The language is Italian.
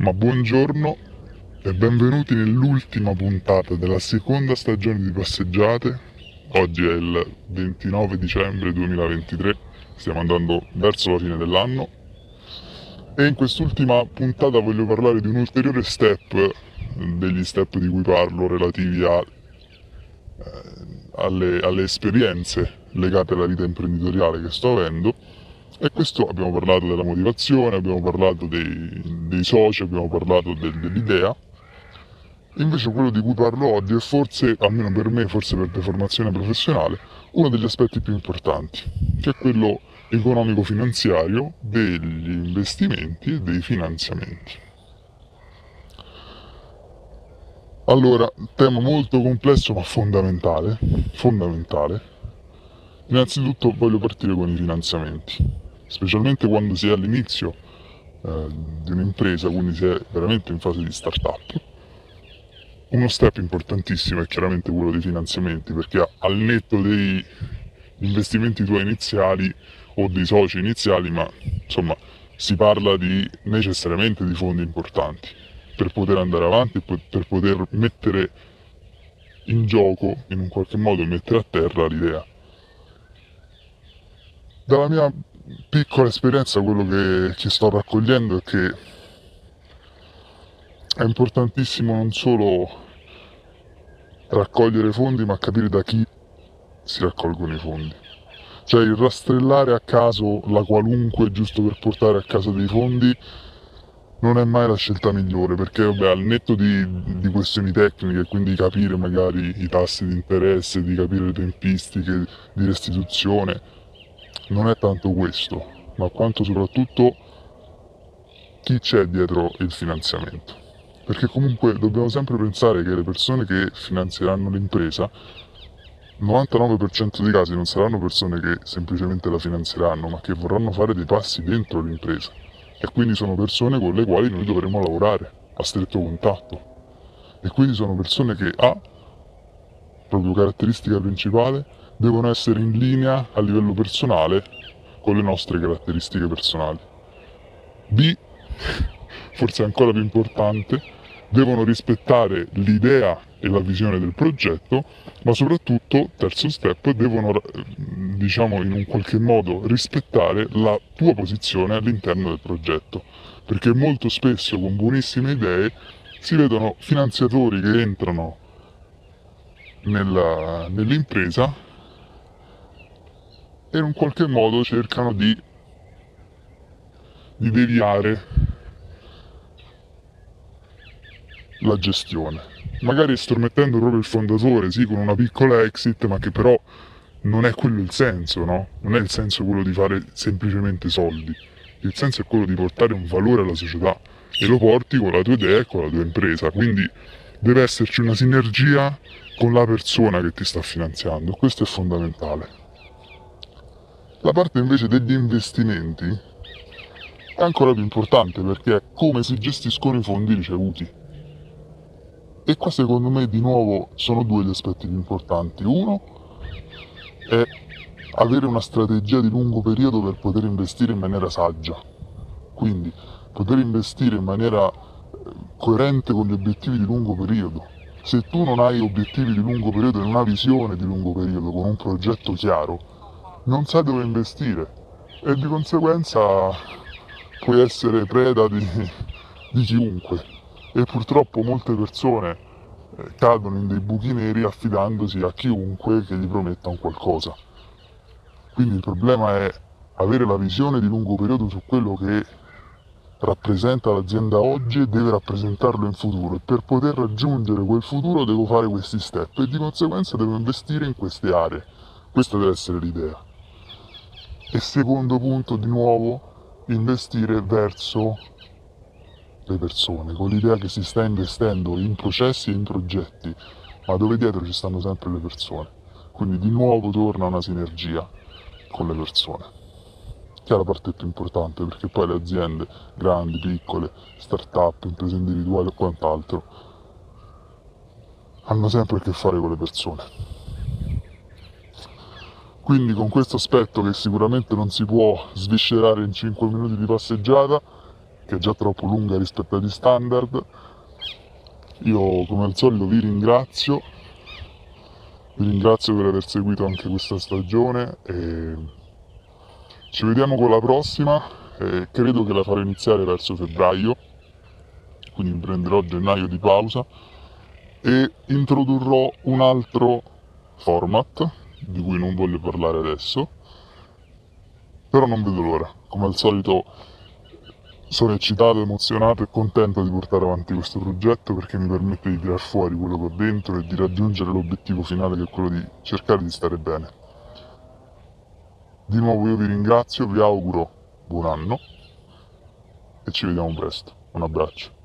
Ma buongiorno e benvenuti nell'ultima puntata della seconda stagione di passeggiate. Oggi è il 29 dicembre 2023, stiamo andando verso la fine dell'anno e in quest'ultima puntata voglio parlare di un ulteriore step, degli step di cui parlo relativi a, eh, alle, alle esperienze legate alla vita imprenditoriale che sto avendo e questo abbiamo parlato della motivazione, abbiamo parlato dei, dei soci, abbiamo parlato del, dell'idea. Invece quello di cui parlo oggi è forse, almeno per me, forse per deformazione professionale, uno degli aspetti più importanti, che è quello economico-finanziario degli investimenti e dei finanziamenti. Allora, tema molto complesso ma fondamentale, fondamentale. Innanzitutto voglio partire con i finanziamenti specialmente quando si è all'inizio eh, di un'impresa, quindi si è veramente in fase di start-up. Uno step importantissimo è chiaramente quello dei finanziamenti, perché al netto degli investimenti tuoi iniziali o dei soci iniziali, ma insomma si parla di, necessariamente di fondi importanti per poter andare avanti, per poter mettere in gioco, in un qualche modo mettere a terra l'idea. Dalla mia piccola esperienza quello che, che sto raccogliendo è che è importantissimo non solo raccogliere fondi ma capire da chi si raccolgono i fondi. Cioè il rastrellare a caso la qualunque giusto per portare a casa dei fondi non è mai la scelta migliore perché vabbè, al netto di, di, questioni tecniche, quindi capire magari i tassi di interesse, di capire le tempistiche di restituzione, non è tanto questo, ma quanto soprattutto chi c'è dietro il finanziamento. Perché comunque dobbiamo sempre pensare che le persone che finanzieranno l'impresa, 99% dei casi non saranno persone che semplicemente la finanzieranno, ma che vorranno fare dei passi dentro l'impresa. E quindi sono persone con le quali noi dovremo lavorare a stretto contatto. E quindi sono persone che A, proprio caratteristica principale, devono essere in linea a livello personale con le nostre caratteristiche personali. B, forse ancora più importante, devono rispettare l'idea e la visione del progetto, ma soprattutto, terzo step, devono, diciamo, in un qualche modo rispettare la tua posizione all'interno del progetto. Perché molto spesso con buonissime idee si vedono finanziatori che entrano nella, nell'impresa e in un qualche modo cercano di, di deviare la gestione. Magari estromettendo proprio il fondatore, sì, con una piccola exit, ma che però non è quello il senso, no? Non è il senso quello di fare semplicemente soldi. Il senso è quello di portare un valore alla società e lo porti con la tua idea e con la tua impresa. Quindi deve esserci una sinergia con la persona che ti sta finanziando. Questo è fondamentale. La parte invece degli investimenti è ancora più importante perché è come si gestiscono i fondi ricevuti. E qua secondo me di nuovo sono due gli aspetti più importanti. Uno è avere una strategia di lungo periodo per poter investire in maniera saggia. Quindi poter investire in maniera eh, coerente con gli obiettivi di lungo periodo. Se tu non hai obiettivi di lungo periodo e una visione di lungo periodo con un progetto chiaro, non sai dove investire e di conseguenza puoi essere preda di, di chiunque e purtroppo molte persone eh, cadono in dei buchi neri affidandosi a chiunque che gli prometta un qualcosa. Quindi il problema è avere la visione di lungo periodo su quello che rappresenta l'azienda oggi e deve rappresentarlo in futuro e per poter raggiungere quel futuro devo fare questi step e di conseguenza devo investire in queste aree. Questa deve essere l'idea. E secondo punto, di nuovo, investire verso le persone, con l'idea che si sta investendo in processi e in progetti, ma dove dietro ci stanno sempre le persone. Quindi di nuovo torna una sinergia con le persone, che è la parte più importante, perché poi le aziende grandi, piccole, start-up, imprese individuali o quant'altro, hanno sempre a che fare con le persone. Quindi con questo aspetto che sicuramente non si può sviscerare in 5 minuti di passeggiata, che è già troppo lunga rispetto agli standard. Io come al solito vi ringrazio, vi ringrazio per aver seguito anche questa stagione e ci vediamo con la prossima, e credo che la farò iniziare verso febbraio, quindi prenderò gennaio di pausa e introdurrò un altro format di cui non voglio parlare adesso, però non vedo l'ora, come al solito sono eccitato, emozionato e contento di portare avanti questo progetto perché mi permette di tirar fuori quello che ho dentro e di raggiungere l'obiettivo finale che è quello di cercare di stare bene. Di nuovo io vi ringrazio, vi auguro buon anno e ci vediamo presto. Un abbraccio.